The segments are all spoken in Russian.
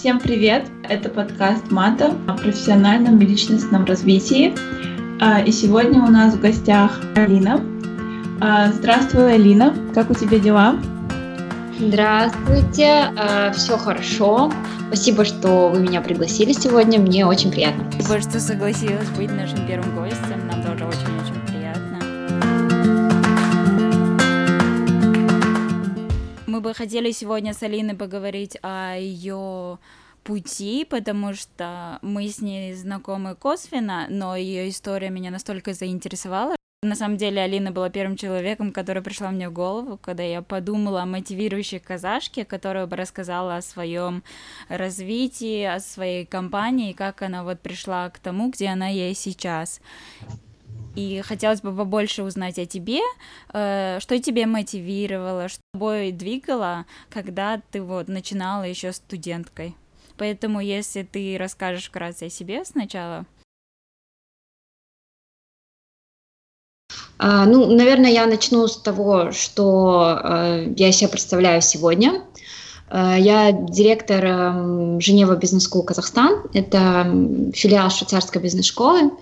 Всем привет! Это подкаст Мата о профессиональном и личностном развитии. А, и сегодня у нас в гостях Алина. А, здравствуй, Алина. Как у тебя дела? Здравствуйте, а, все хорошо. Спасибо, что вы меня пригласили сегодня. Мне очень приятно. Спасибо, что согласилась быть нашим первым гостем. Мы бы хотели сегодня с Алиной поговорить о ее пути, потому что мы с ней знакомы косвенно, но ее история меня настолько заинтересовала. На самом деле Алина была первым человеком, который пришла мне в голову, когда я подумала о мотивирующей казашке, которая бы рассказала о своем развитии, о своей компании, как она вот пришла к тому, где она есть сейчас. И хотелось бы побольше узнать о тебе, э, что тебя мотивировало, что тобой двигало, когда ты вот начинала еще студенткой. Поэтому, если ты расскажешь вкратце о себе сначала. А, ну, наверное, я начну с того, что э, я себя представляю сегодня. Э, я директор э, Женева Бизнес School Казахстан. Это филиал швейцарской бизнес-школы.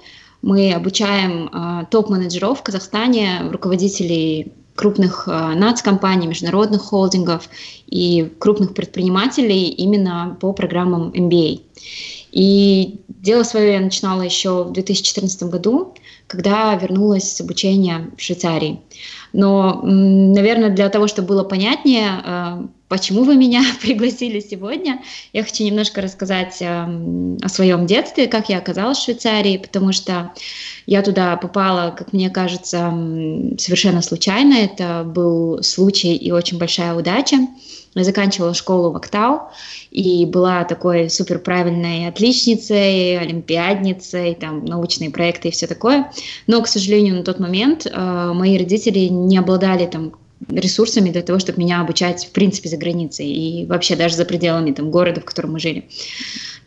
Мы обучаем э, топ-менеджеров в Казахстане, руководителей крупных э, нацкомпаний, международных холдингов и крупных предпринимателей именно по программам MBA. И дело свое я начинала еще в 2014 году, когда вернулась с обучения в Швейцарии. Но, наверное, для того, чтобы было понятнее, э, почему вы меня пригласили сегодня, я хочу немножко рассказать э, о своем детстве, как я оказалась в Швейцарии, потому что я туда попала, как мне кажется, совершенно случайно. Это был случай и очень большая удача. Я заканчивала школу в Актау и была такой супер правильной отличницей, олимпиадницей, там научные проекты и все такое. Но, к сожалению, на тот момент э, мои родители не обладали там ресурсами для того, чтобы меня обучать в принципе за границей и вообще даже за пределами там города, в котором мы жили.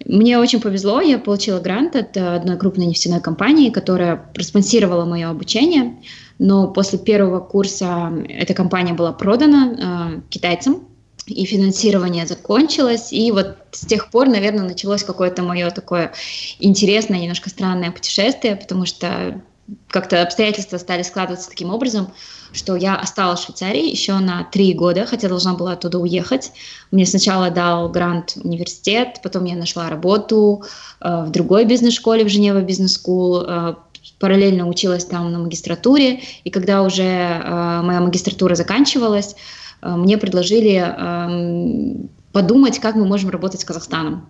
Мне очень повезло, я получила грант от одной крупной нефтяной компании, которая проспонсировала мое обучение, но после первого курса эта компания была продана э, китайцам, и финансирование закончилось, и вот с тех пор, наверное, началось какое-то мое такое интересное, немножко странное путешествие, потому что как-то обстоятельства стали складываться таким образом, что я осталась в Швейцарии еще на три года, хотя должна была оттуда уехать. Мне сначала дал грант университет, потом я нашла работу э, в другой бизнес-школе в Женева бизнес-скул, э, параллельно училась там на магистратуре, и когда уже э, моя магистратура заканчивалась, Э, мне предложили эм, подумать, как мы можем работать с Казахстаном.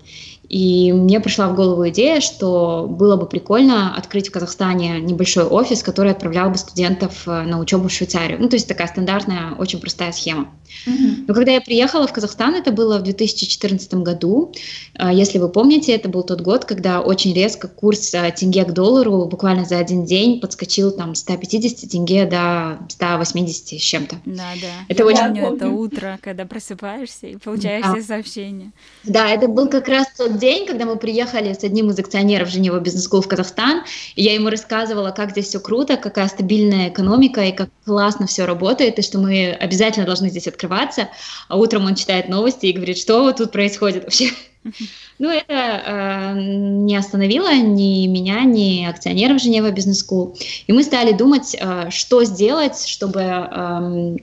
И мне пришла в голову идея, что было бы прикольно открыть в Казахстане небольшой офис, который отправлял бы студентов э, на учебу в Швейцарию. Ну, то есть такая стандартная, очень простая схема. Mm-hmm. Но когда я приехала в Казахстан, это было в 2014 году. Э, если вы помните, это был тот год, когда очень резко курс э, тенге к доллару буквально за один день подскочил там с 150 тенге до 180 с чем-то. Да, да. Это я очень... помню это утро, когда просыпаешься и получаешь да. все сообщения. Да, это был как раз тот день, когда мы приехали с одним из акционеров Женева Бизнес School в Казахстан, и я ему рассказывала, как здесь все круто, какая стабильная экономика, и как классно все работает, и что мы обязательно должны здесь открываться. А утром он читает новости и говорит, что тут происходит вообще. Ну, это э, не остановило ни меня, ни акционеров Женева Бизнес School. И мы стали думать, э, что сделать, чтобы э,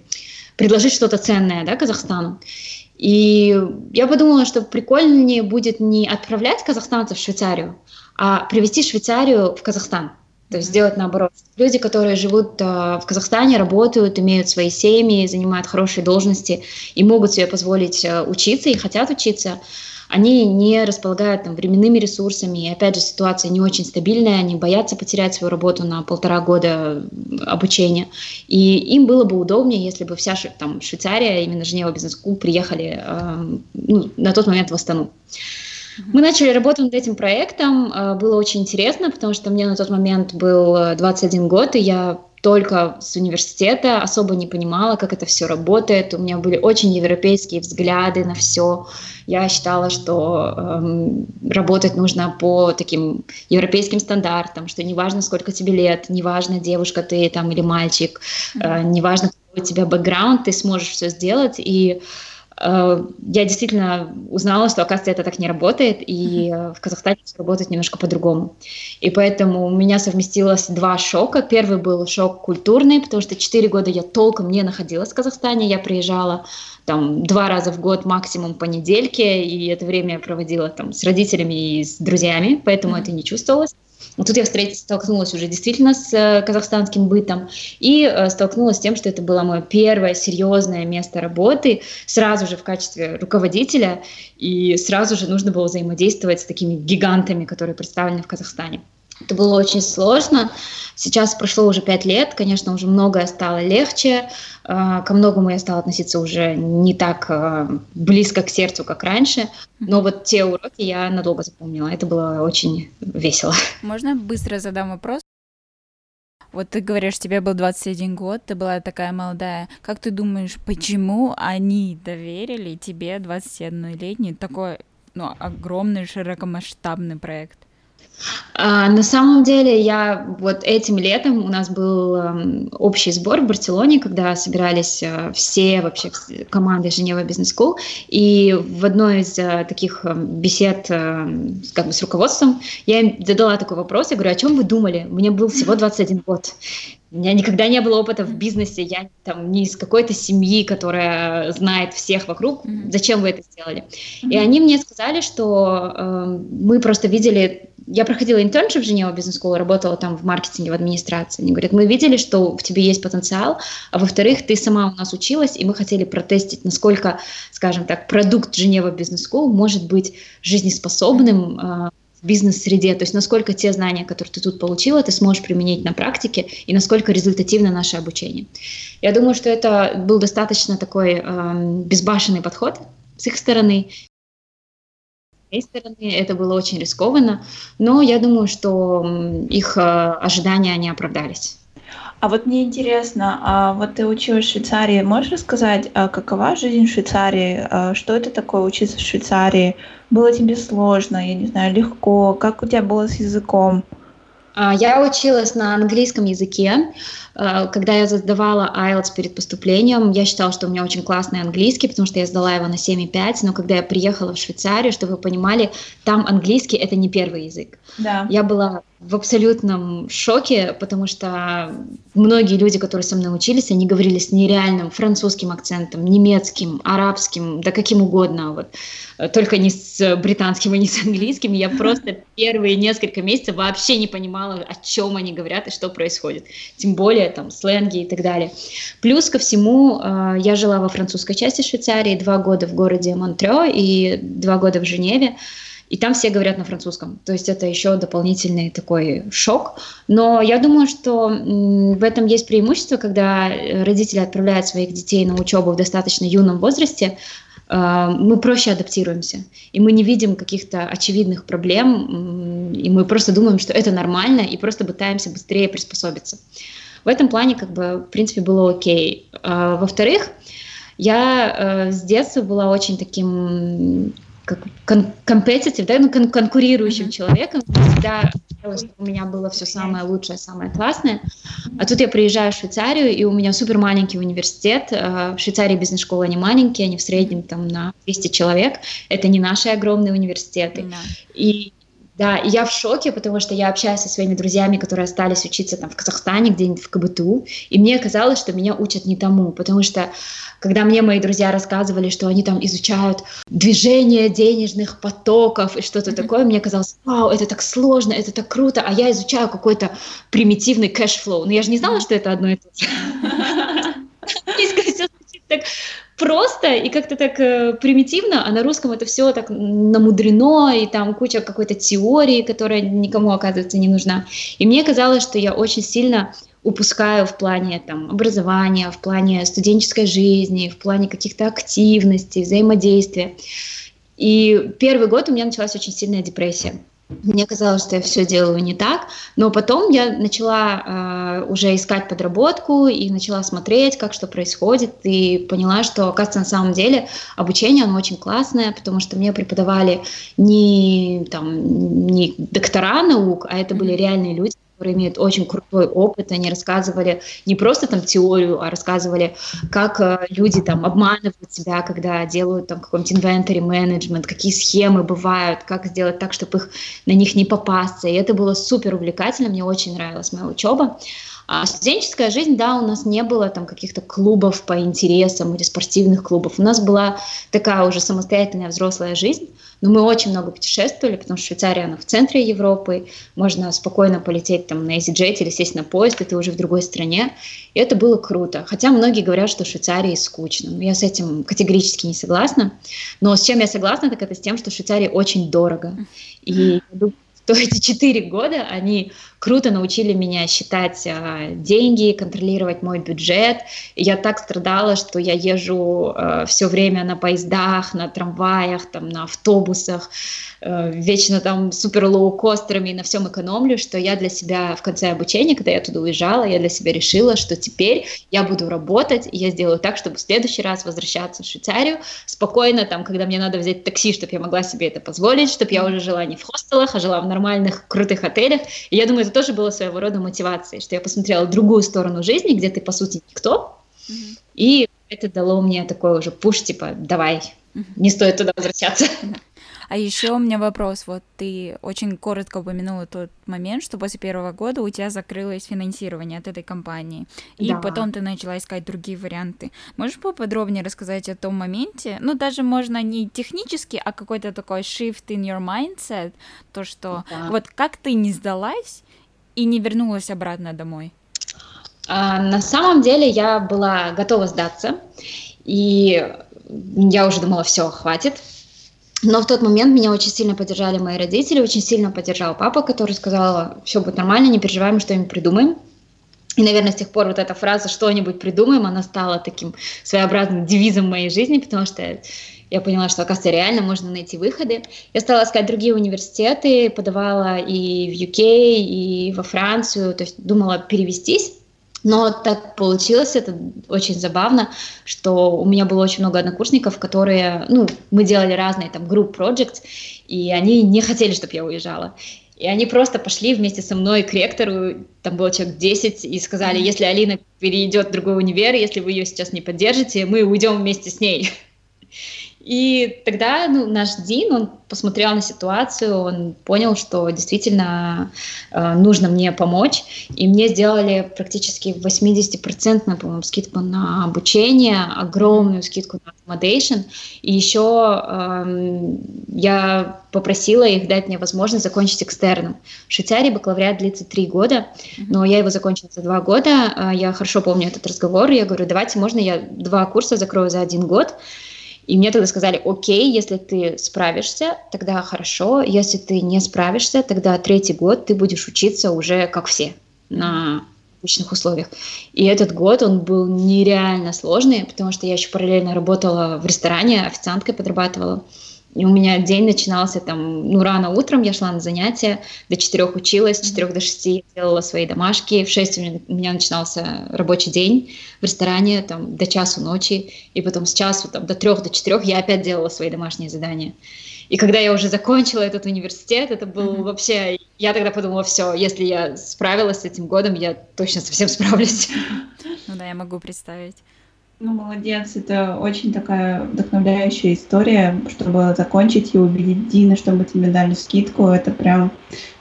предложить что-то ценное да, Казахстану. И я подумала, что прикольнее будет не отправлять казахстанцев в Швейцарию, а привести Швейцарию в Казахстан. То есть сделать наоборот. Люди, которые живут э, в Казахстане, работают, имеют свои семьи, занимают хорошие должности и могут себе позволить э, учиться и хотят учиться, они не располагают там, временными ресурсами, и опять же ситуация не очень стабильная, они боятся потерять свою работу на полтора года обучения, и им было бы удобнее, если бы вся там, Швейцария, именно Geneva Business School приехали э, ну, на тот момент в Астану. Мы начали работать над этим проектом, э, было очень интересно, потому что мне на тот момент был 21 год, и я только с университета, особо не понимала, как это все работает. У меня были очень европейские взгляды на все. Я считала, что эм, работать нужно по таким европейским стандартам, что неважно, сколько тебе лет, неважно, девушка ты там или мальчик, э, неважно, какой у тебя бэкграунд, ты сможешь все сделать. И я действительно узнала, что, оказывается, это так не работает, и э, в Казахстане все работает немножко по-другому. И поэтому у меня совместилось два шока. Первый был шок культурный, потому что четыре года я толком не находилась в Казахстане, я приезжала там два раза в год максимум по недельке, и это время я проводила там с родителями и с друзьями, поэтому mm-hmm. это не чувствовалось. Тут я столкнулась уже действительно с э, казахстанским бытом и э, столкнулась с тем, что это было мое первое серьезное место работы, сразу же в качестве руководителя, и сразу же нужно было взаимодействовать с такими гигантами, которые представлены в Казахстане. Это было очень сложно. Сейчас прошло уже пять лет, конечно, уже многое стало легче. Э, ко многому я стала относиться уже не так э, близко к сердцу, как раньше. Но вот те уроки я надолго запомнила. Это было очень весело. Можно быстро задам вопрос? Вот ты говоришь, тебе был 21 год, ты была такая молодая. Как ты думаешь, почему они доверили тебе 21-летний такой ну, огромный широкомасштабный проект? А, на самом деле, я вот этим летом у нас был э, общий сбор в Барселоне, когда собирались э, все вообще команды Женева Бизнес School, и в одной из э, таких бесед э, как бы с руководством я им задала такой вопрос, я говорю, о чем вы думали? Мне был всего 21 год. У меня никогда не было опыта в бизнесе, я там не из какой-то семьи, которая знает всех вокруг. Mm-hmm. Зачем вы это сделали? Mm-hmm. И они мне сказали, что э, мы просто видели я проходила интерншип в Женева бизнес школу работала там в маркетинге, в администрации. Они говорят, мы видели, что в тебе есть потенциал, а во-вторых, ты сама у нас училась, и мы хотели протестить, насколько, скажем так, продукт Женева бизнес школ может быть жизнеспособным э, в бизнес-среде, то есть насколько те знания, которые ты тут получила, ты сможешь применить на практике, и насколько результативно наше обучение. Я думаю, что это был достаточно такой э, безбашенный подход с их стороны, моей стороны это было очень рискованно, но я думаю, что их э, ожидания не оправдались. А вот мне интересно, а вот ты училась в Швейцарии, можешь рассказать, а какова жизнь в Швейцарии, а что это такое учиться в Швейцарии? Было тебе сложно, я не знаю, легко? Как у тебя было с языком? А, я училась на английском языке. А, когда я задавала IELTS перед поступлением, я считала, что у меня очень классный английский, потому что я сдала его на 7,5, но когда я приехала в Швейцарию, чтобы вы понимали, там английский — это не первый язык. Да. Я была в абсолютном шоке, потому что многие люди, которые со мной учились, они говорили с нереальным французским акцентом, немецким, арабским, да каким угодно, вот. только не с британским и не с английским. Я просто первые несколько месяцев вообще не понимала, о чем они говорят и что происходит. Тем более там сленги и так далее. Плюс ко всему, э, я жила во французской части Швейцарии, два года в городе Монтрео и два года в Женеве и там все говорят на французском. То есть это еще дополнительный такой шок. Но я думаю, что в этом есть преимущество, когда родители отправляют своих детей на учебу в достаточно юном возрасте, э, мы проще адаптируемся, и мы не видим каких-то очевидных проблем, и мы просто думаем, что это нормально, и просто пытаемся быстрее приспособиться. В этом плане, как бы, в принципе, было окей. А, во-вторых, я э, с детства была очень таким как кон компетитив, да, ну, кон конкурирующим человеком. Всегда у меня было все самое лучшее, самое классное. А тут я приезжаю в Швейцарию, и у меня супер маленький университет. Э, в Швейцарии бизнес-школы не маленькие, они в среднем там на 200 человек. Это не наши огромные университеты. Mm-hmm. И да, и я в шоке, потому что я общаюсь со своими друзьями, которые остались учиться там в Казахстане, где-нибудь в КБТУ, и мне казалось, что меня учат не тому, потому что когда мне мои друзья рассказывали, что они там изучают движение денежных потоков и что-то mm-hmm. такое, мне казалось, вау, это так сложно, это так круто, а я изучаю какой-то примитивный cash flow. Но я же не знала, что это одно и то же. так просто и как-то так э, примитивно, а на русском это все так намудрено, и там куча какой-то теории, которая никому, оказывается, не нужна. И мне казалось, что я очень сильно упускаю в плане там, образования, в плане студенческой жизни, в плане каких-то активностей, взаимодействия. И первый год у меня началась очень сильная депрессия. Мне казалось, что я все делаю не так, но потом я начала э, уже искать подработку и начала смотреть, как что происходит, и поняла, что, оказывается, на самом деле обучение, оно очень классное, потому что мне преподавали не, там, не доктора наук, а это были реальные люди, которые имеют очень крутой опыт, они рассказывали не просто там теорию, а рассказывали, как э, люди там обманывают себя, когда делают там какой-нибудь inventory management, какие схемы бывают, как сделать так, чтобы их на них не попасться. И это было супер увлекательно, мне очень нравилась моя учеба. А студенческая жизнь, да, у нас не было там каких-то клубов по интересам или спортивных клубов. У нас была такая уже самостоятельная взрослая жизнь, но мы очень много путешествовали, потому что Швейцария, она в центре Европы, можно спокойно полететь там на EasyJet или сесть на поезд, и ты уже в другой стране. И это было круто. Хотя многие говорят, что в Швейцарии скучно. Но я с этим категорически не согласна. Но с чем я согласна, так это с тем, что в Швейцарии очень дорого. И я думаю, эти четыре года они круто научили меня считать а, деньги, контролировать мой бюджет. Я так страдала, что я езжу а, все время на поездах, на трамваях, там, на автобусах, а, вечно там супер лоукостерами и на всем экономлю, что я для себя в конце обучения, когда я туда уезжала, я для себя решила, что теперь я буду работать, и я сделаю так, чтобы в следующий раз возвращаться в Швейцарию спокойно, там, когда мне надо взять такси, чтобы я могла себе это позволить, чтобы я уже жила не в хостелах, а жила в нормальных, крутых отелях. И я думаю, это тоже было своего рода мотивацией, что я посмотрела другую сторону жизни, где ты, по сути, никто, mm-hmm. и это дало мне такой уже пуш, типа, давай, mm-hmm. не стоит туда возвращаться. А еще у меня вопрос. Вот ты очень коротко упомянула тот момент, что после первого года у тебя закрылось финансирование от этой компании, и да. потом ты начала искать другие варианты. Можешь поподробнее рассказать о том моменте? Ну, даже можно не технически, а какой-то такой shift in your mindset, то, что да. вот как ты не сдалась и не вернулась обратно домой? А, на самом деле я была готова сдаться, и я уже думала, все, хватит, но в тот момент меня очень сильно поддержали мои родители, очень сильно поддержал папа, который сказал, все будет нормально, не переживай, мы что-нибудь придумаем. И, наверное, с тех пор вот эта фраза «что-нибудь придумаем», она стала таким своеобразным девизом моей жизни, потому что я поняла, что, оказывается, реально можно найти выходы. Я стала искать другие университеты, подавала и в UK, и во Францию, то есть думала перевестись. Но так получилось, это очень забавно, что у меня было очень много однокурсников, которые, ну, мы делали разные там групп projects, и они не хотели, чтобы я уезжала. И они просто пошли вместе со мной к ректору, там было человек 10, и сказали, если Алина перейдет в другой универ, если вы ее сейчас не поддержите, мы уйдем вместе с ней. И тогда ну, наш Дин, он посмотрел на ситуацию, он понял, что действительно э, нужно мне помочь, и мне сделали практически 80% по-моему, скидку на обучение, огромную скидку на accommodation, и еще э, эм, я попросила их дать мне возможность закончить экстерном. В Швейцарии бакалавриат длится три года, но я его закончила за два года, э, я хорошо помню этот разговор, я говорю, давайте, можно я два курса закрою за один год, и мне тогда сказали, окей, если ты справишься, тогда хорошо, если ты не справишься, тогда третий год ты будешь учиться уже как все на обычных условиях. И этот год он был нереально сложный, потому что я еще параллельно работала в ресторане, официанткой подрабатывала. И у меня день начинался там, ну, рано утром я шла на занятия, до четырех училась, с четырех до шести делала свои домашки, в шесть у меня, у меня начинался рабочий день в ресторане, там, до часу ночи, и потом с часу там, до трех, до четырех я опять делала свои домашние задания. И когда я уже закончила этот университет, это был mm-hmm. вообще... Я тогда подумала, все, если я справилась с этим годом, я точно совсем справлюсь. Ну да, я могу представить. Ну, молодец, это очень такая вдохновляющая история, чтобы закончить и убедить Дина, чтобы тебе дали скидку. Это прям...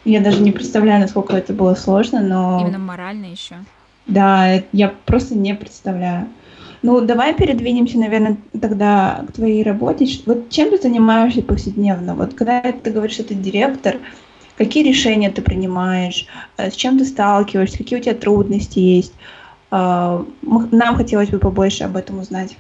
Я даже не представляю, насколько это было сложно, но... Именно морально еще. Да, я просто не представляю. Ну, давай передвинемся, наверное, тогда к твоей работе. Вот чем ты занимаешься повседневно? Вот когда ты говоришь, что ты директор, какие решения ты принимаешь, э, с чем ты сталкиваешься, какие у тебя трудности есть? А, нам хотелось бы побольше об этом узнать.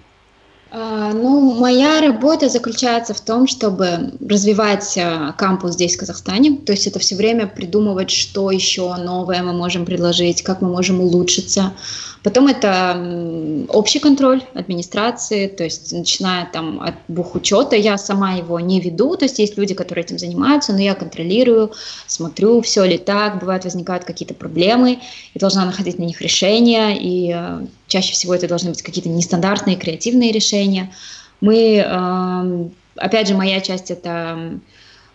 А, ну, моя работа заключается в том, чтобы развивать а, кампус здесь, в Казахстане. То есть это все время придумывать, что еще новое мы можем предложить, как мы можем улучшиться. Потом это общий контроль администрации, то есть начиная там от бухучета, я сама его не веду, то есть есть люди, которые этим занимаются, но я контролирую, смотрю, все ли так, бывают возникают какие-то проблемы, и должна находить на них решения, и э, чаще всего это должны быть какие-то нестандартные, креативные решения. Мы, э, опять же, моя часть это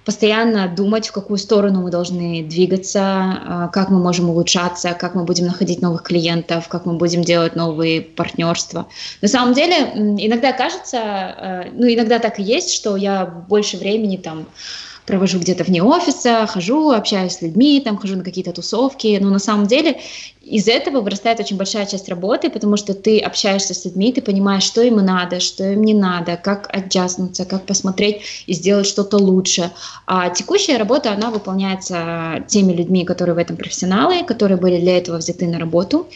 постоянно думать, в какую сторону мы должны двигаться, а, как мы можем улучшаться, как мы будем находить новых клиентов, как мы будем делать новые партнерства. На самом деле, иногда кажется, а, ну иногда так и есть, что я больше времени там провожу где-то вне офиса, хожу, общаюсь с людьми, там хожу на какие-то тусовки, но на самом деле из этого вырастает очень большая часть работы, потому что ты общаешься с людьми, ты понимаешь, что им надо, что им не надо, как отджастнуться, как посмотреть и сделать что-то лучше. А текущая работа, она выполняется теми людьми, которые в этом профессионалы, которые были для этого взяты на работу.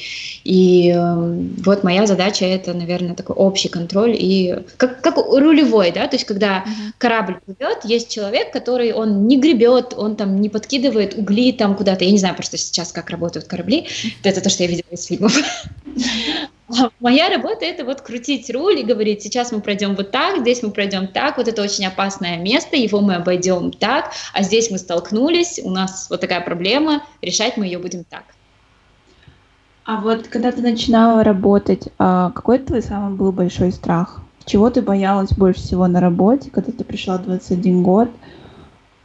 И э, вот моя задача это, наверное, такой общий контроль и как, как рулевой, да, то есть когда uh-huh. корабль плывет, есть человек, который он не гребет, он там не подкидывает угли там куда-то. Я не знаю просто сейчас, как работают корабли. Это то, что я видела из фильмов. А моя работа это вот крутить руль и говорить, сейчас мы пройдем вот так, здесь мы пройдем так, вот это очень опасное место, его мы обойдем так, а здесь мы столкнулись, у нас вот такая проблема, решать мы ее будем так. А вот когда ты начинала работать, а какой твой самый был большой страх? Чего ты боялась больше всего на работе, когда ты пришла 21 год?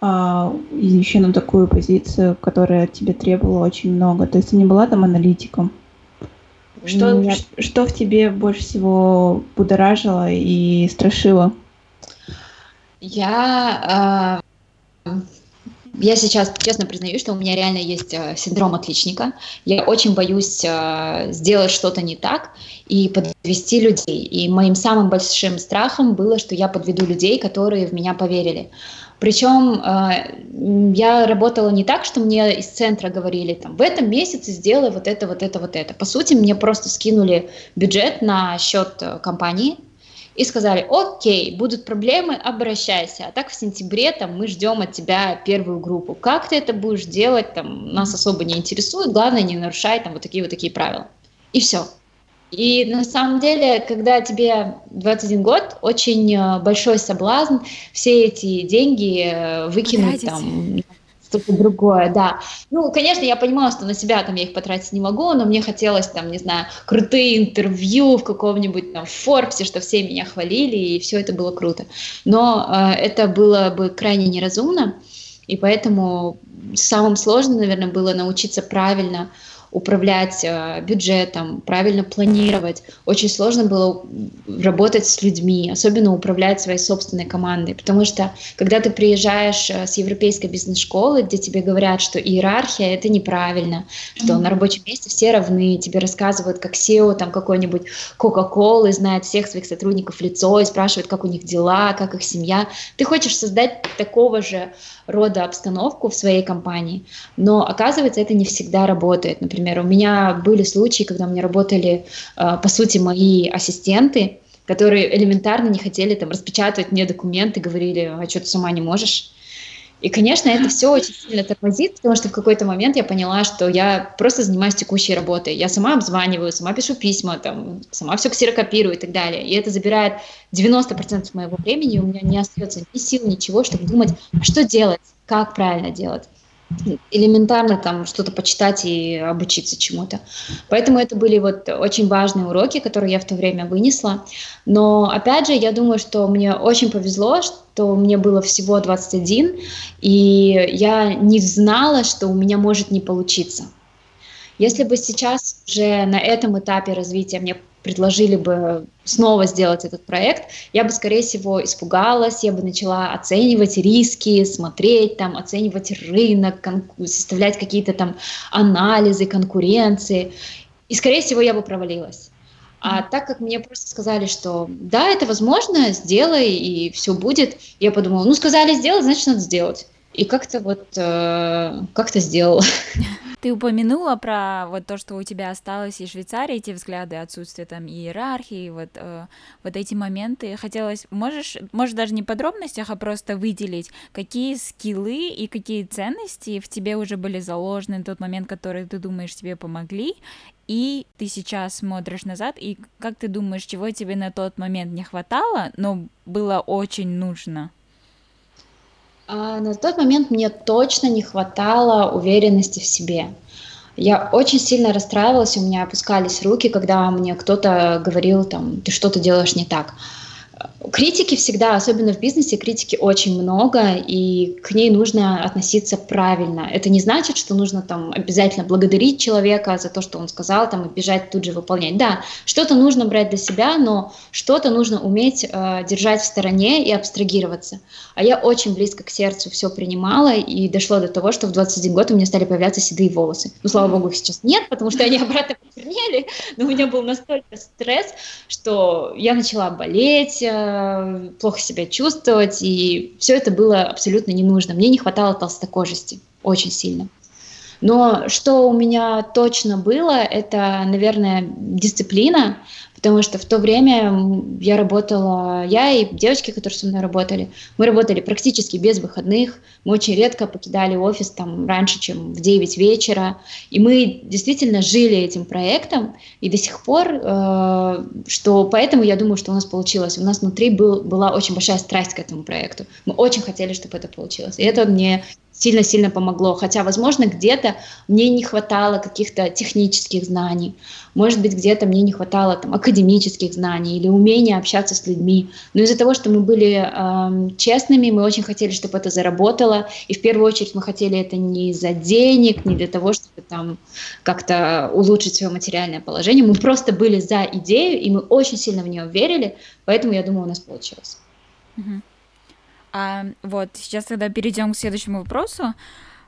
А, и еще на такую позицию, которая тебе требовала очень много. То есть ты не была там аналитиком. Что, Нет. что в тебе больше всего будоражило и страшило? Я, э, я сейчас честно признаюсь, что у меня реально есть э, синдром отличника. Я очень боюсь э, сделать что-то не так и подвести людей. И моим самым большим страхом было, что я подведу людей, которые в меня поверили. Причем э, я работала не так, что мне из центра говорили, там, в этом месяце сделай вот это, вот это, вот это. По сути, мне просто скинули бюджет на счет э, компании и сказали, окей, будут проблемы, обращайся. А так в сентябре там, мы ждем от тебя первую группу. Как ты это будешь делать, там, нас особо не интересует, главное, не нарушай там вот такие вот такие правила. И все. И на самом деле, когда тебе 21 год, очень э, большой соблазн все эти деньги э, выкинуть там что-то другое, да. Ну, конечно, я понимала, что на себя там я их потратить не могу, но мне хотелось там, не знаю, крутые интервью в каком-нибудь там Форбсе, что все меня хвалили, и все это было круто. Но э, это было бы крайне неразумно, и поэтому самым сложным, наверное, было научиться правильно управлять э, бюджетом, правильно планировать. Очень сложно было работать с людьми, особенно управлять своей собственной командой, потому что когда ты приезжаешь э, с европейской бизнес-школы, где тебе говорят, что иерархия это неправильно, что mm-hmm. на рабочем месте все равны, тебе рассказывают, как SEO там какой-нибудь Coca-Cola знает всех своих сотрудников лицо и спрашивает, как у них дела, как их семья. Ты хочешь создать такого же рода обстановку в своей компании, но оказывается это не всегда работает. Например, у меня были случаи, когда у меня работали, э, по сути, мои ассистенты, которые элементарно не хотели там распечатывать мне документы, говорили, а что ты сама не можешь? И, конечно, это все очень сильно тормозит, потому что в какой-то момент я поняла, что я просто занимаюсь текущей работой. Я сама обзваниваю, сама пишу письма, там, сама все ксерокопирую и так далее. И это забирает 90% моего времени, и у меня не остается ни сил, ничего, чтобы думать, а что делать, как правильно делать элементарно там что-то почитать и обучиться чему-то. Поэтому это были вот очень важные уроки, которые я в то время вынесла. Но опять же, я думаю, что мне очень повезло, что мне было всего 21, и я не знала, что у меня может не получиться. Если бы сейчас уже на этом этапе развития мне предложили бы снова сделать этот проект, я бы, скорее всего, испугалась, я бы начала оценивать риски, смотреть там, оценивать рынок, составлять какие-то там анализы, конкуренции, и, скорее всего, я бы провалилась. А так как мне просто сказали, что да, это возможно, сделай, и все будет, я подумала, ну, сказали сделать, значит, надо сделать. И как-то вот э, как-то сделала. Ты упомянула про вот то, что у тебя осталось из Швейцарии, эти взгляды, отсутствие там иерархии, вот, э, вот эти моменты. Хотелось, можешь, может даже не в подробностях, а просто выделить, какие скиллы и какие ценности в тебе уже были заложены на тот момент, которые ты думаешь тебе помогли, и ты сейчас смотришь назад, и как ты думаешь, чего тебе на тот момент не хватало, но было очень нужно? А на тот момент мне точно не хватало уверенности в себе. Я очень сильно расстраивалась, у меня опускались руки, когда мне кто-то говорил, там, ты что-то делаешь не так. Критики всегда, особенно в бизнесе, критики очень много, и к ней нужно относиться правильно. Это не значит, что нужно там обязательно благодарить человека за то, что он сказал, там, и бежать тут же выполнять. Да, что-то нужно брать для себя, но что-то нужно уметь э, держать в стороне и абстрагироваться. А я очень близко к сердцу все принимала, и дошло до того, что в 21 год у меня стали появляться седые волосы. Ну, слава богу, их сейчас нет, потому что они обратно почернели, но у меня был настолько стресс, что я начала болеть, э, плохо себя чувствовать, и все это было абсолютно не нужно. Мне не хватало толстокожести очень сильно. Но что у меня точно было, это, наверное, дисциплина, потому что в то время я работала, я и девочки, которые со мной работали, мы работали практически без выходных, мы очень редко покидали офис там раньше, чем в 9 вечера, и мы действительно жили этим проектом, и до сих пор, э, что поэтому я думаю, что у нас получилось, у нас внутри был, была очень большая страсть к этому проекту, мы очень хотели, чтобы это получилось, и это мне сильно-сильно помогло. Хотя, возможно, где-то мне не хватало каких-то технических знаний, может быть, где-то мне не хватало там, академических знаний или умения общаться с людьми. Но из-за того, что мы были э, честными, мы очень хотели, чтобы это заработало. И в первую очередь мы хотели это не за денег, не для того, чтобы там как-то улучшить свое материальное положение. Мы просто были за идею, и мы очень сильно в нее верили. Поэтому, я думаю, у нас получилось. Mm-hmm. А, вот, сейчас тогда перейдем к следующему вопросу.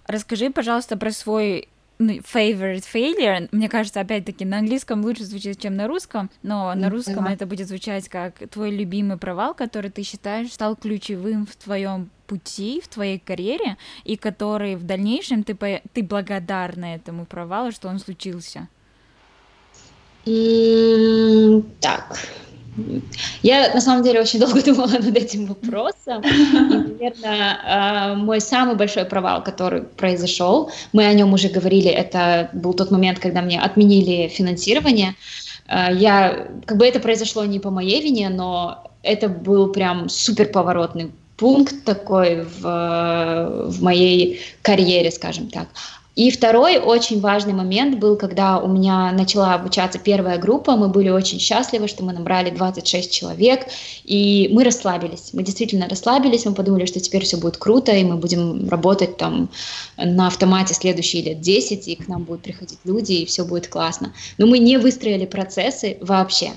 Расскажи, пожалуйста, про свой ну, favorite failure. Мне кажется, опять-таки, на английском лучше звучит, чем на русском, но на русском это будет звучать как твой любимый провал, который ты считаешь стал ключевым в твоем пути, в твоей карьере, и который в дальнейшем ты, ты благодарна этому провалу, что он случился. Mm, так, я на самом деле очень долго думала над этим вопросом. И, наверное, а, мой самый большой провал, который произошел, мы о нем уже говорили, это был тот момент, когда мне отменили финансирование. А, я, как бы это произошло не по моей вине, но это был прям супер поворотный пункт такой в, в моей карьере, скажем так. И второй очень важный момент был, когда у меня начала обучаться первая группа, мы были очень счастливы, что мы набрали 26 человек, и мы расслабились, мы действительно расслабились, мы подумали, что теперь все будет круто, и мы будем работать там на автомате следующие лет 10, и к нам будут приходить люди, и все будет классно. Но мы не выстроили процессы вообще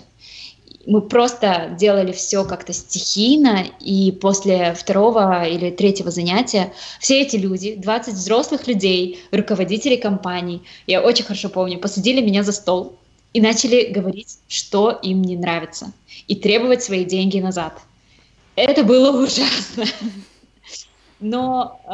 мы просто делали все как-то стихийно, и после второго или третьего занятия все эти люди, 20 взрослых людей, руководители компаний, я очень хорошо помню, посадили меня за стол и начали говорить, что им не нравится, и требовать свои деньги назад. Это было ужасно. Но э,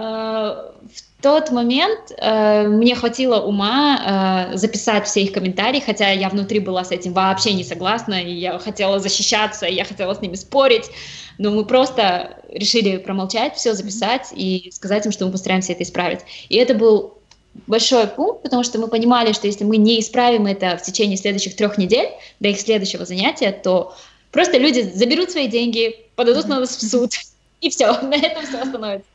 в тот момент э, мне хватило ума э, записать все их комментарии, хотя я внутри была с этим вообще не согласна, и я хотела защищаться, и я хотела с ними спорить, но мы просто решили промолчать, все записать и сказать им, что мы постараемся это исправить. И это был большой пункт, потому что мы понимали, что если мы не исправим это в течение следующих трех недель до их следующего занятия, то просто люди заберут свои деньги, подадут на нас в суд, и все, на этом все остановится.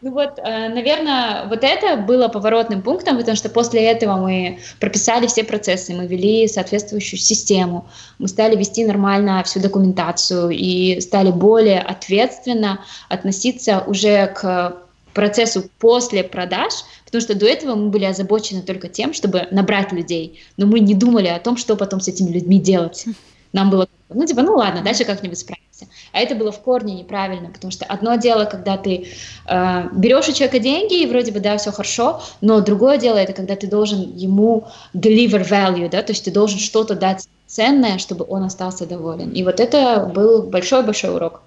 Ну вот, э, наверное, вот это было поворотным пунктом, потому что после этого мы прописали все процессы, мы ввели соответствующую систему, мы стали вести нормально всю документацию и стали более ответственно относиться уже к процессу после продаж, потому что до этого мы были озабочены только тем, чтобы набрать людей, но мы не думали о том, что потом с этими людьми делать. Нам было, ну типа, ну ладно, дальше как-нибудь справимся ценности. А это было в корне неправильно, потому что одно дело, когда ты э, берешь у человека деньги, и вроде бы, да, все хорошо, но другое дело, это когда ты должен ему deliver value, да, то есть ты должен что-то дать ценное, чтобы он остался доволен. И вот это был большой-большой урок.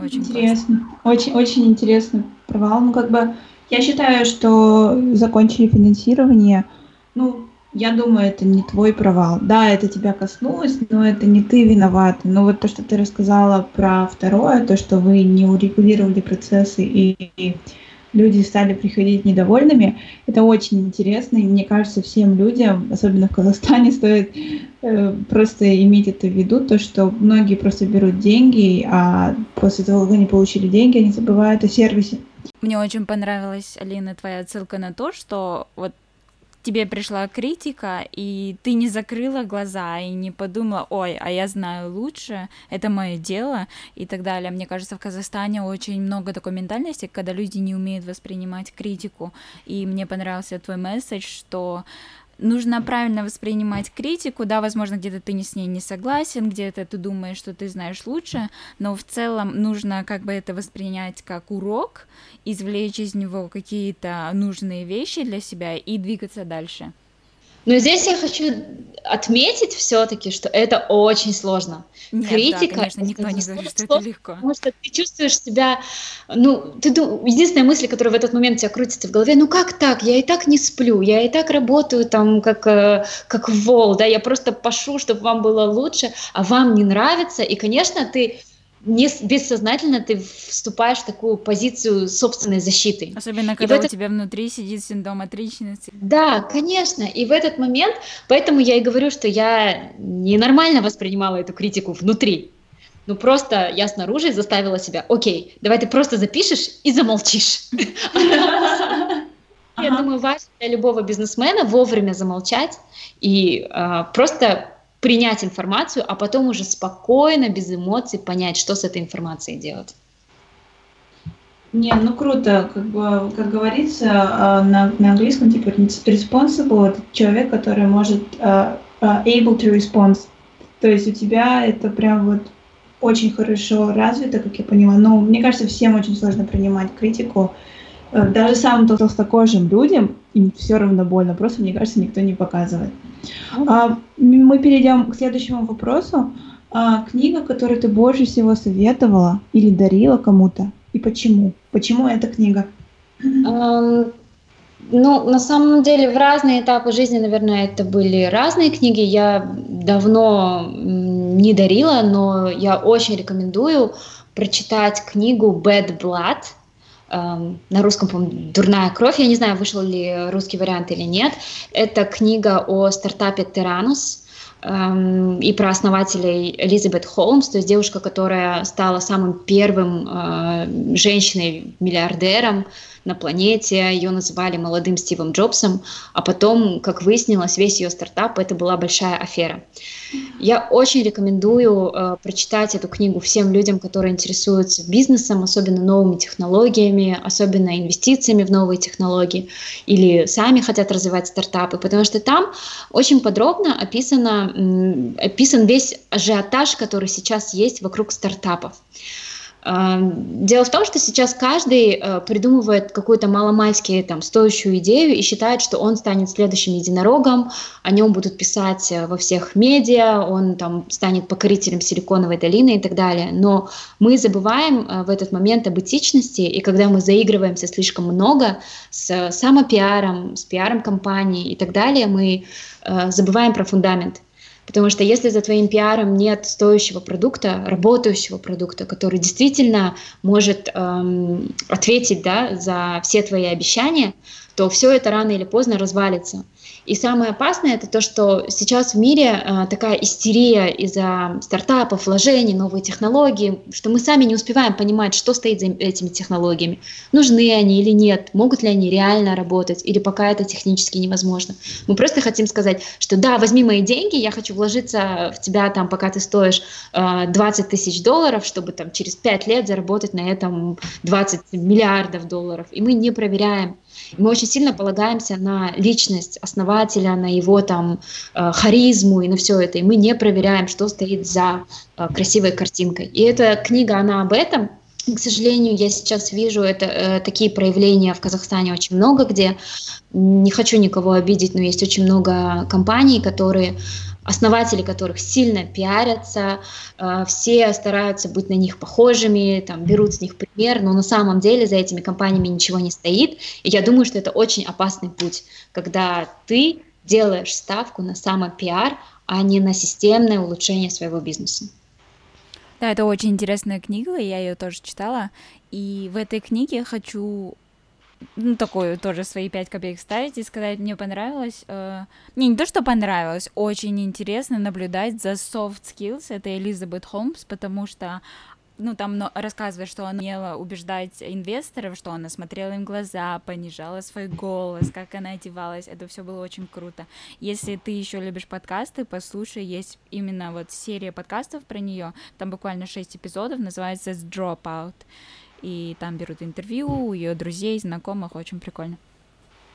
Очень интересно. Очень, очень интересный провал. Ну, как бы, я считаю, что закончили финансирование, ну, я думаю, это не твой провал. Да, это тебя коснулось, но это не ты виноват. Но вот то, что ты рассказала про второе, то, что вы не урегулировали процессы и люди стали приходить недовольными, это очень интересно. И мне кажется, всем людям, особенно в Казахстане, стоит э, просто иметь это в виду, то, что многие просто берут деньги, а после того, как они получили деньги, они забывают о сервисе. Мне очень понравилась, Алина, твоя отсылка на то, что вот тебе пришла критика, и ты не закрыла глаза и не подумала, ой, а я знаю лучше, это мое дело и так далее. Мне кажется, в Казахстане очень много такой ментальности, когда люди не умеют воспринимать критику. И мне понравился твой месседж, что нужно правильно воспринимать критику, да, возможно, где-то ты не с ней не согласен, где-то ты думаешь, что ты знаешь лучше, но в целом нужно как бы это воспринять как урок, извлечь из него какие-то нужные вещи для себя и двигаться дальше. Но здесь я хочу отметить все-таки, что это очень сложно. Нет, Критика, да, конечно, никто не говорит, что это легко. Потому что ты чувствуешь себя, ну, ты единственная мысль, которая в этот момент у тебя крутится в голове, ну как так? Я и так не сплю, я и так работаю там как э, как вол, да, я просто пошу, чтобы вам было лучше, а вам не нравится, и, конечно, ты не, бессознательно ты вступаешь в такую позицию собственной защиты. Особенно, когда этот... у тебя внутри сидит синдром отреченности. Да, конечно. И в этот момент, поэтому я и говорю, что я ненормально воспринимала эту критику внутри. Ну, просто я снаружи заставила себя, окей, давай ты просто запишешь и замолчишь. Я думаю, важно для любого бизнесмена вовремя замолчать и а, просто принять информацию, а потом уже спокойно, без эмоций понять, что с этой информацией делать. Не, ну круто, как бы, как говорится а, на, на английском, типа responsible это человек, который может uh, uh, able to respond. То есть у тебя это прям вот очень хорошо развито, как я поняла. Но мне кажется, всем очень сложно принимать критику. Э, даже самым толстокожим людям им все равно больно, просто, мне кажется, никто не показывает. А, мы перейдем к следующему вопросу. А, книга, которую ты больше всего советовала или дарила кому-то, и почему? Почему эта книга? Ну, на самом деле, в разные этапы жизни, наверное, это были разные книги. Я давно не дарила, но я очень рекомендую прочитать книгу Bad Blood на русском, по-моему, «Дурная кровь». Я не знаю, вышел ли русский вариант или нет. Это книга о стартапе «Теранус», эм, и про основателей Элизабет Холмс, то есть девушка, которая стала самым первым э, женщиной-миллиардером, на планете, ее называли молодым Стивом Джобсом, а потом, как выяснилось, весь ее стартап это была большая афера. Я очень рекомендую э, прочитать эту книгу всем людям, которые интересуются бизнесом, особенно новыми технологиями, особенно инвестициями в новые технологии или сами хотят развивать стартапы, потому что там очень подробно описано, описан весь ажиотаж, который сейчас есть вокруг стартапов. Дело в том, что сейчас каждый э, придумывает какую-то маломальски там стоящую идею и считает, что он станет следующим единорогом, о нем будут писать э, во всех медиа, он там станет покорителем Силиконовой долины и так далее. Но мы забываем э, в этот момент об этичности, и когда мы заигрываемся слишком много с самопиаром, с пиаром компании и так далее, мы забываем про фундамент. Потому что если за твоим пиаром нет стоящего продукта, работающего продукта, который действительно может эм, ответить да, за все твои обещания, то все это рано или поздно развалится. И самое опасное это то, что сейчас в мире э, такая истерия из-за стартапов, вложений, новые технологии, что мы сами не успеваем понимать, что стоит за этими технологиями. Нужны они или нет, могут ли они реально работать, или пока это технически невозможно. Мы просто хотим сказать, что да, возьми мои деньги, я хочу вложиться в тебя там, пока ты стоишь э, 20 тысяч долларов, чтобы там через 5 лет заработать на этом 20 миллиардов долларов. И мы не проверяем мы очень сильно полагаемся на личность основателя, на его там э, харизму и на все это. И мы не проверяем, что стоит за э, красивой картинкой. И эта книга, она об этом. К сожалению, я сейчас вижу это, э, такие проявления в Казахстане очень много где. Не хочу никого обидеть, но есть очень много компаний, которые основатели которых сильно пиарятся, э, все стараются быть на них похожими, там, берут с них пример, но на самом деле за этими компаниями ничего не стоит. И я думаю, что это очень опасный путь, когда ты делаешь ставку на самопиар, а не на системное улучшение своего бизнеса. Да, это очень интересная книга, я ее тоже читала. И в этой книге хочу ну, такую тоже свои пять копеек ставить и сказать, мне понравилось. Э, не, не то, что понравилось, очень интересно наблюдать за soft skills, это Элизабет Холмс, потому что ну, там но, рассказывает, что она умела убеждать инвесторов, что она смотрела им глаза, понижала свой голос, как она одевалась. Это все было очень круто. Если ты еще любишь подкасты, послушай, есть именно вот серия подкастов про нее. Там буквально шесть эпизодов, называется Dropout. И там берут интервью у ее друзей, знакомых, очень прикольно.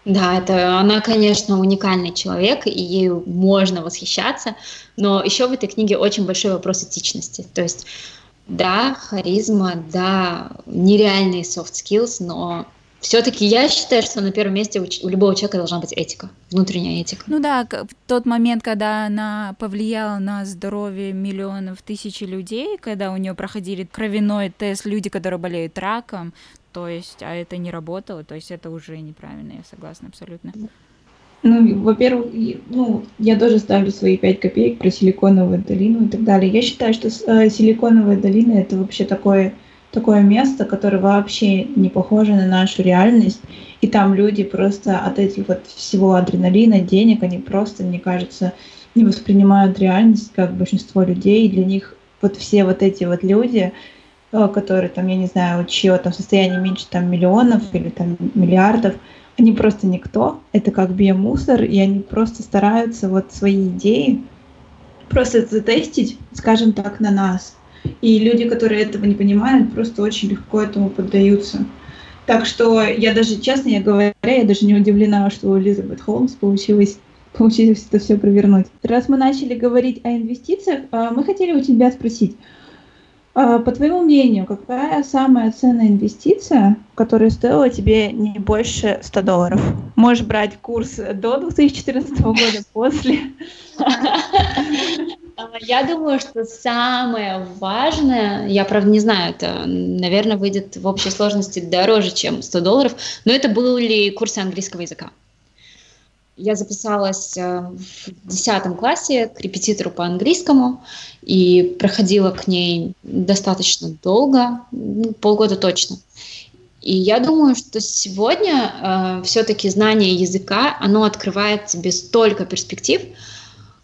Да, это она, конечно, уникальный человек, и ею можно восхищаться, но еще в этой книге очень большой вопрос этичности. То есть, да, харизма, да, нереальные soft skills, но все-таки я считаю, что на первом месте у, любого человека должна быть этика, внутренняя этика. Ну да, в тот момент, когда она повлияла на здоровье миллионов, тысяч людей, когда у нее проходили кровяной тест люди, которые болеют раком, то есть, а это не работало, то есть это уже неправильно, я согласна абсолютно. Ну, во-первых, ну, я тоже ставлю свои 5 копеек про силиконовую долину и так далее. Я считаю, что э, силиконовая долина это вообще такое, такое место, которое вообще не похоже на нашу реальность. И там люди просто от этих вот всего адреналина, денег, они просто, мне кажется, не воспринимают реальность, как большинство людей. И для них вот все вот эти вот люди, Э, которые там, я не знаю, чье там состояние меньше там миллионов или там миллиардов, они просто никто, это как биомусор, и они просто стараются вот свои идеи просто затестить, скажем так, на нас. И люди, которые этого не понимают, просто очень легко этому поддаются. Так что я даже, честно я говоря, я даже не удивлена, что у Элизабет Холмс получилось получилось это все провернуть. Раз мы начали говорить о инвестициях, э, мы хотели у тебя спросить, а, по твоему мнению, какая самая ценная инвестиция, которая стоила тебе не больше 100 долларов? Можешь брать курс до 2014 года, после? А, я думаю, что самое важное, я правда не знаю, это, наверное, выйдет в общей сложности дороже, чем 100 долларов, но это были курсы английского языка. Я записалась э, в 10 классе к репетитору по английскому и проходила к ней достаточно долго, ну, полгода точно. И я думаю, что сегодня э, все-таки знание языка, оно открывает тебе столько перспектив,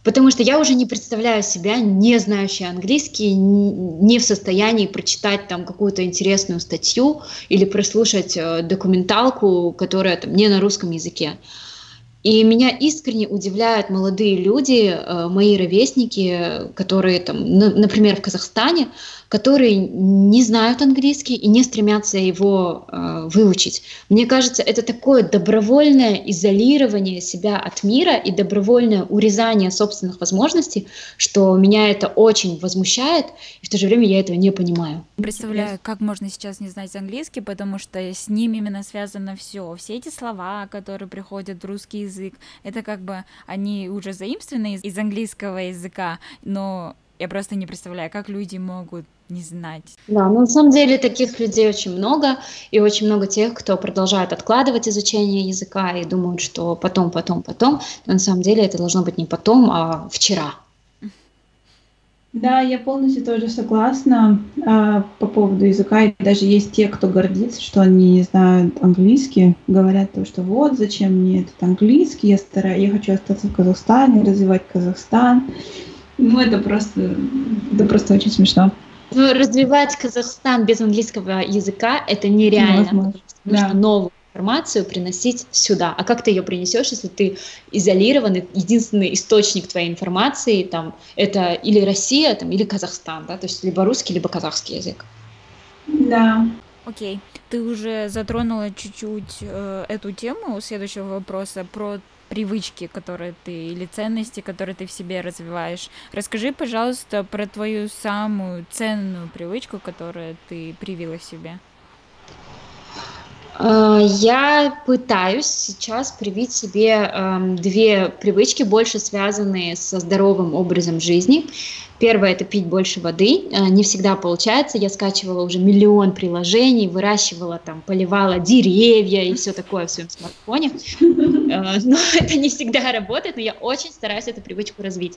потому что я уже не представляю себя не знающей английский, не в состоянии прочитать там какую-то интересную статью или прослушать э, документалку, которая там не на русском языке. И меня искренне удивляют молодые люди, э, мои ровесники, которые там, например, в Казахстане, которые не знают английский и не стремятся его э, выучить. Мне кажется, это такое добровольное изолирование себя от мира и добровольное урезание собственных возможностей, что меня это очень возмущает, и в то же время я этого не понимаю. Представляю, как можно сейчас не знать английский, потому что с ним именно связано все. Все эти слова, которые приходят в русский язык, это как бы они уже заимствованы из, из английского языка, но я просто не представляю, как люди могут не знать. Да, но на самом деле таких людей очень много, и очень много тех, кто продолжает откладывать изучение языка и думают, что потом, потом, потом. Но на самом деле это должно быть не потом, а вчера. Да, я полностью тоже согласна а, по поводу языка. И даже есть те, кто гордится, что они не знают английский, говорят то, что вот зачем мне этот английский, я стараюсь, я хочу остаться в Казахстане, развивать Казахстан. Ну, это просто, это просто очень смешно. Ну, развивать Казахстан без английского языка это нереально. Нужно да. новую информацию приносить сюда. А как ты ее принесешь, если ты изолированный, единственный источник твоей информации там это или Россия, там, или Казахстан, да, то есть либо русский, либо казахский язык. Да. Окей, ты уже затронула чуть-чуть э, эту тему следующего вопроса про привычки, которые ты, или ценности, которые ты в себе развиваешь. Расскажи, пожалуйста, про твою самую ценную привычку, которую ты привила себе. А, я пытаюсь сейчас привить себе э, две привычки, больше связанные со здоровым образом жизни. Первое – это пить больше воды. Э, не всегда получается. Я скачивала уже миллион приложений, выращивала там, поливала деревья и все такое в своем смартфоне. Э, но это не всегда работает, но я очень стараюсь эту привычку развить.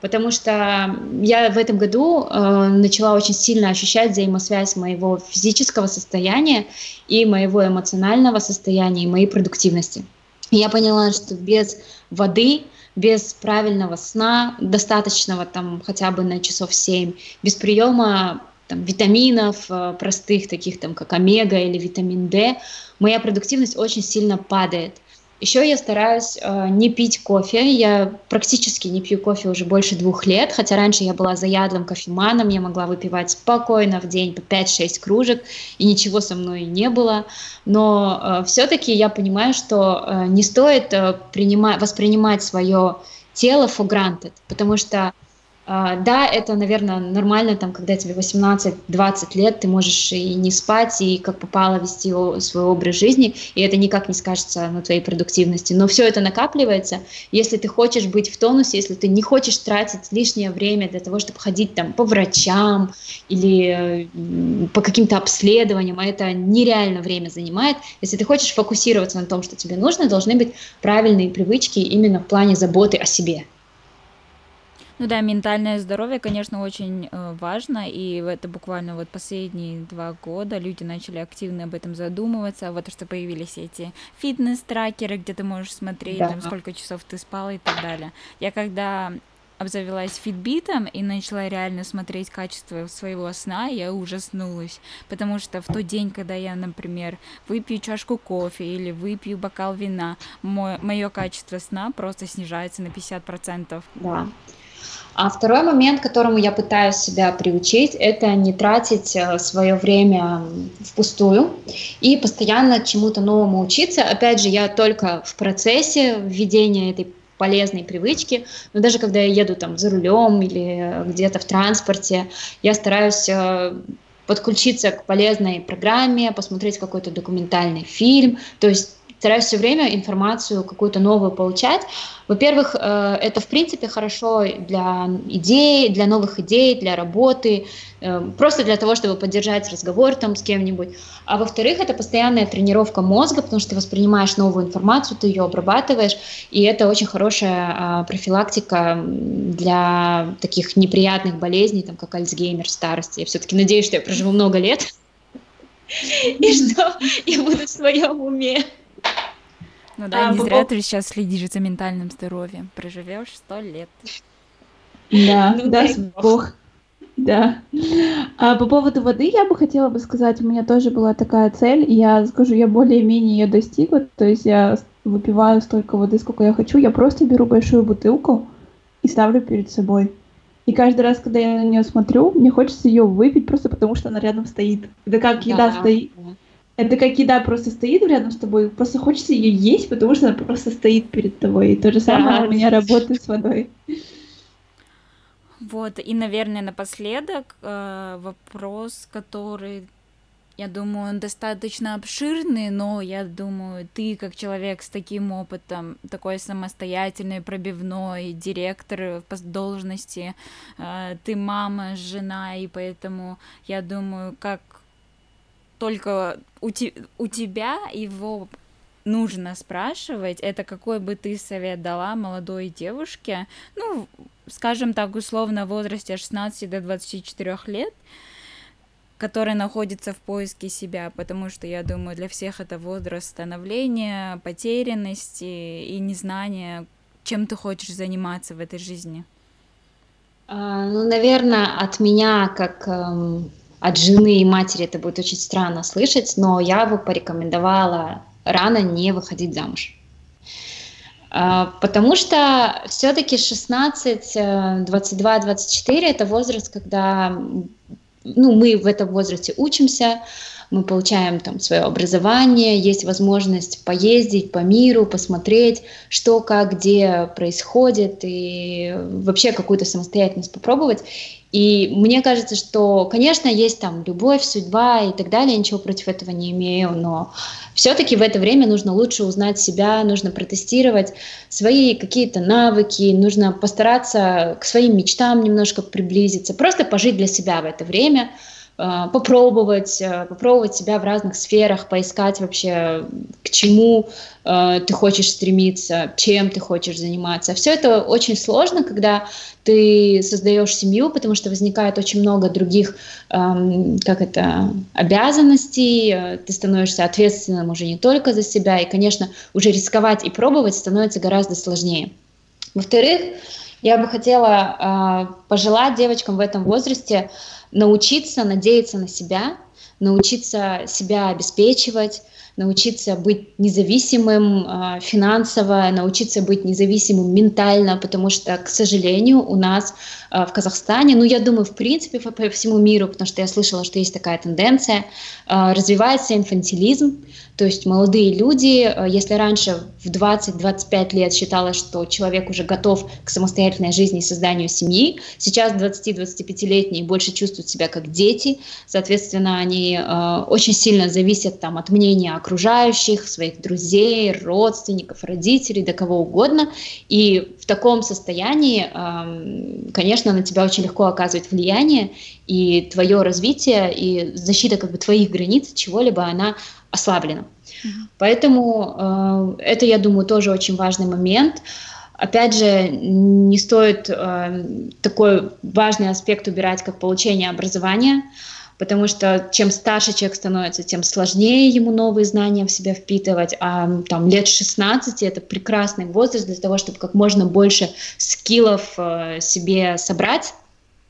Потому что я в этом году э, начала очень сильно ощущать взаимосвязь моего физического состояния и моего эмоционального состояния и моей продуктивности. я поняла, что без воды без правильного сна, достаточного там хотя бы на часов 7, без приема там, витаминов простых, таких там, как омега или витамин D, моя продуктивность очень сильно падает. Еще я стараюсь э, не пить кофе. Я практически не пью кофе уже больше двух лет, хотя раньше я была заядлым кофеманом, я могла выпивать спокойно в день по 5-6 кружек, и ничего со мной не было. Но э, все-таки я понимаю, что э, не стоит э, принимать, воспринимать свое тело for granted, потому что да, это, наверное, нормально, там, когда тебе 18-20 лет, ты можешь и не спать, и как попало вести свой образ жизни, и это никак не скажется на твоей продуктивности. Но все это накапливается. Если ты хочешь быть в тонусе, если ты не хочешь тратить лишнее время для того, чтобы ходить там по врачам или по каким-то обследованиям, а это нереально время занимает, если ты хочешь фокусироваться на том, что тебе нужно, должны быть правильные привычки именно в плане заботы о себе. Ну да, ментальное здоровье, конечно, очень э, важно, и это буквально вот последние два года люди начали активно об этом задумываться, вот что появились эти фитнес-трекеры, где ты можешь смотреть, да. там, сколько часов ты спал и так далее. Я когда обзавелась фитбитом и начала реально смотреть качество своего сна, я ужаснулась, потому что в тот день, когда я, например, выпью чашку кофе или выпью бокал вина, мое качество сна просто снижается на 50%. Да. А второй момент, которому я пытаюсь себя приучить, это не тратить э, свое время впустую и постоянно чему-то новому учиться. Опять же, я только в процессе введения этой полезной привычки, но даже когда я еду там за рулем или где-то в транспорте, я стараюсь э, подключиться к полезной программе, посмотреть какой-то документальный фильм, то есть стараюсь все время информацию какую-то новую получать. Во-первых, э, это в принципе хорошо для идей, для новых идей, для работы, э, просто для того, чтобы поддержать разговор там с кем-нибудь. А во-вторых, это постоянная тренировка мозга, потому что ты воспринимаешь новую информацию, ты ее обрабатываешь, и это очень хорошая а, профилактика для таких неприятных болезней, там, как Альцгеймер в старости. Я все-таки надеюсь, что я проживу много лет и что я буду в своем уме. Ну да, а, не зря ты сейчас следишь за ментальным здоровьем. Проживешь сто лет. Да, ну, даст Бог. Да. А по поводу воды я бы хотела бы сказать, у меня тоже была такая цель, и я скажу, я более-менее ее достигла, то есть я выпиваю столько воды, сколько я хочу, я просто беру большую бутылку и ставлю перед собой. И каждый раз, когда я на нее смотрю, мне хочется ее выпить просто потому, что она рядом стоит. Это как еда да. стоит. Это как еда просто стоит рядом с тобой, просто хочется ее есть, потому что она просто стоит перед тобой. И то же самое да. у меня работает с водой. Вот, и, наверное, напоследок э, вопрос, который, я думаю, он достаточно обширный, но я думаю, ты, как человек с таким опытом, такой самостоятельный, пробивной, директор по должности, э, ты мама, жена, и поэтому я думаю, как только у, те, у тебя его нужно спрашивать, это какой бы ты совет дала молодой девушке, ну, скажем так, условно, в возрасте от 16 до 24 лет, которая находится в поиске себя, потому что, я думаю, для всех это возраст становления, потерянности и незнания, чем ты хочешь заниматься в этой жизни. А, ну, наверное, от меня, как эм, от жены и матери это будет очень странно слышать, но я бы порекомендовала рано не выходить замуж. А, потому что все-таки 16, 22, 24 это возраст, когда ну, мы в этом возрасте учимся, мы получаем там свое образование, есть возможность поездить по миру, посмотреть, что, как, где происходит, и вообще какую-то самостоятельность попробовать. И мне кажется, что, конечно, есть там любовь, судьба и так далее, ничего против этого не имею, но все-таки в это время нужно лучше узнать себя, нужно протестировать свои какие-то навыки, нужно постараться к своим мечтам немножко приблизиться, просто пожить для себя в это время – попробовать, э, попробовать себя в разных сферах, поискать вообще, к чему э, ты хочешь стремиться, чем ты хочешь заниматься. Все это очень сложно, когда ты создаешь семью, потому что возникает очень много других, эм, как это, обязанностей, ты становишься ответственным уже не только за себя, и, конечно, уже рисковать и пробовать становится гораздо сложнее. Во-вторых, я бы хотела э, пожелать девочкам в этом возрасте научиться надеяться на себя, научиться себя обеспечивать, научиться быть независимым э, финансово, научиться быть независимым ментально, потому что, к сожалению, у нас в Казахстане, ну, я думаю, в принципе, по, всему миру, потому что я слышала, что есть такая тенденция, э, развивается инфантилизм, то есть молодые люди, э, если раньше в 20-25 лет считалось, что человек уже готов к самостоятельной жизни и созданию семьи, сейчас 20-25-летние больше чувствуют себя как дети, соответственно, они э, очень сильно зависят там, от мнения окружающих, своих друзей, родственников, родителей, до кого угодно. И в таком состоянии, конечно, на тебя очень легко оказывать влияние, и твое развитие, и защита как бы твоих границ, чего-либо, она ослаблено. Mm-hmm. Поэтому э, это, я думаю, тоже очень важный момент. Опять же, не стоит э, такой важный аспект убирать, как получение образования, потому что чем старше человек становится, тем сложнее ему новые знания в себя впитывать, а там лет 16 это прекрасный возраст для того, чтобы как можно больше скиллов э, себе собрать,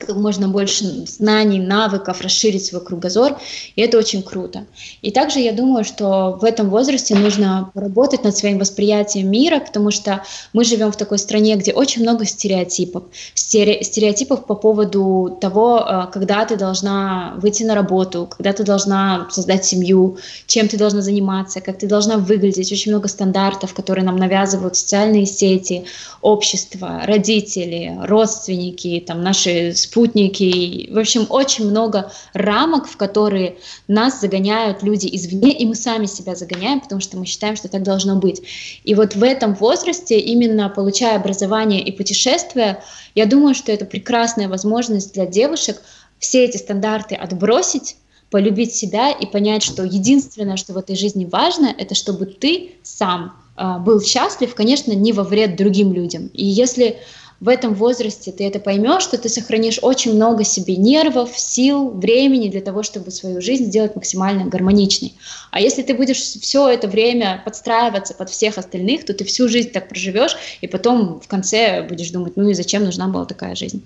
можно больше знаний, навыков, расширить свой кругозор, и это очень круто. И также я думаю, что в этом возрасте нужно поработать над своим восприятием мира, потому что мы живем в такой стране, где очень много стереотипов. Стереотипов по поводу того, э, когда ты должна выйти на работу, когда ты должна создать семью, чем ты должна заниматься, как ты должна выглядеть. Очень много стандартов, которые нам навязывают социальные сети, общество, родители, родственники, там, наши спутники. В общем, очень много рамок, в которые нас загоняют люди извне, и мы сами себя загоняем, потому что мы считаем, что так должно быть. И вот в этом возрасте, именно получая образование и путешествия, я думаю, что это прекрасная возможность для девушек все эти стандарты отбросить, полюбить себя и понять, что единственное, что в этой жизни важно, это чтобы ты сам э, был счастлив, конечно, не во вред другим людям. И если в этом возрасте ты это поймешь, что ты сохранишь очень много себе нервов, сил, времени для того, чтобы свою жизнь сделать максимально гармоничной. А если ты будешь все это время подстраиваться под всех остальных, то ты всю жизнь так проживешь, и потом в конце будешь думать, ну и зачем нужна была такая жизнь.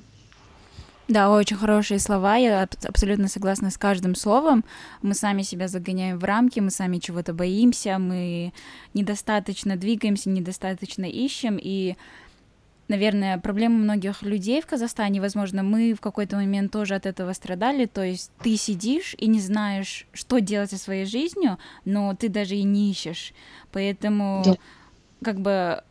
Да, очень хорошие слова, я абсолютно согласна с каждым словом. Мы сами себя загоняем в рамки, мы сами чего-то боимся, мы недостаточно двигаемся, недостаточно ищем, и наверное, проблема многих людей в Казахстане, возможно, мы в какой-то момент тоже от этого страдали, то есть ты сидишь и не знаешь, что делать со своей жизнью, но ты даже и не ищешь, поэтому да. как бы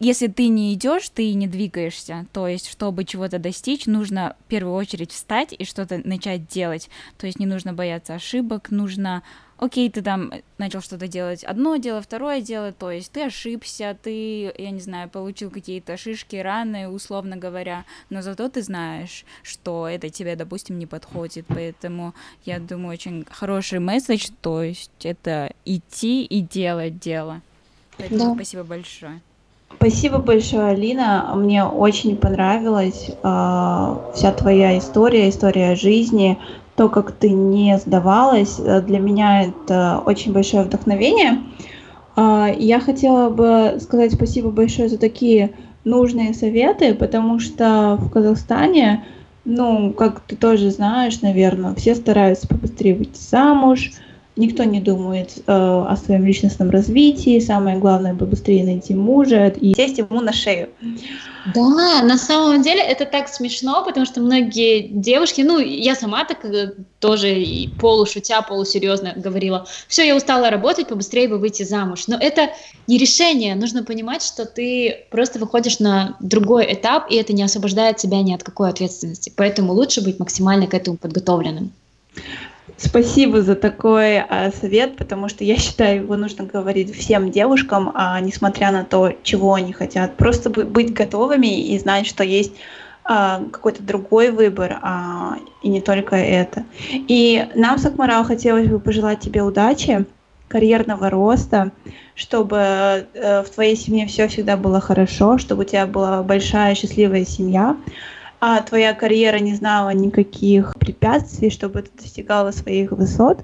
если ты не идешь, ты не двигаешься. То есть, чтобы чего-то достичь, нужно в первую очередь встать и что-то начать делать. То есть не нужно бояться ошибок, нужно окей, ты там начал что-то делать одно дело, второе дело, то есть ты ошибся, ты, я не знаю, получил какие-то шишки, раны, условно говоря, но зато ты знаешь, что это тебе, допустим, не подходит, поэтому я думаю, очень хороший месседж, то есть это идти и делать дело. Поэтому да. спасибо большое. Спасибо большое, Алина. Мне очень понравилась э, вся твоя история, история жизни, то, как ты не сдавалась, э, для меня это очень большое вдохновение. А, я хотела бы сказать спасибо большое за такие нужные советы, потому что в Казахстане, ну, как ты тоже знаешь, наверное, все стараются побыстрее выйти замуж, никто не думает э, о своем личностном развитии, самое главное побыстрее найти мужа и сесть ему на шею. Да, на самом деле это так смешно, потому что многие девушки, ну, я сама так э, тоже и полушутя, полусерьезно говорила, все, я устала работать, побыстрее бы выйти замуж. Но это не решение, нужно понимать, что ты просто выходишь на другой этап, и это не освобождает тебя ни от какой ответственности. Поэтому лучше быть максимально к этому подготовленным. Спасибо за такой а, совет, потому что я считаю, его нужно говорить всем девушкам, а, несмотря на то, чего они хотят. Просто быть готовыми и знать, что есть а, какой-то другой выбор, а, и не только это. И нам с Акмарал хотелось бы пожелать тебе удачи, карьерного роста, чтобы э, в твоей семье все всегда было хорошо, чтобы у тебя была большая счастливая семья, а твоя карьера не знала никаких препятствий, чтобы ты достигала своих высот.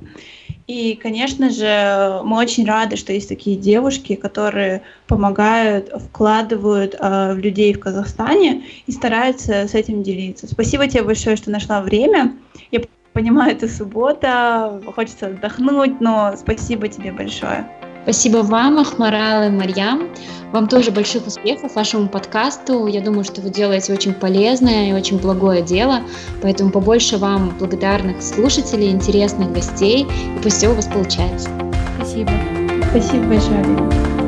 И, конечно же, мы очень рады, что есть такие девушки, которые помогают, вкладывают э, в людей в Казахстане и стараются с этим делиться. Спасибо тебе большое, что нашла время. Я понимаю, это суббота, хочется отдохнуть, но спасибо тебе большое. Спасибо вам, Ахмарал и Марьям. Вам тоже больших успехов вашему подкасту. Я думаю, что вы делаете очень полезное и очень благое дело, поэтому побольше вам благодарных слушателей, интересных гостей, и пусть все у вас получается. Спасибо. Спасибо большое.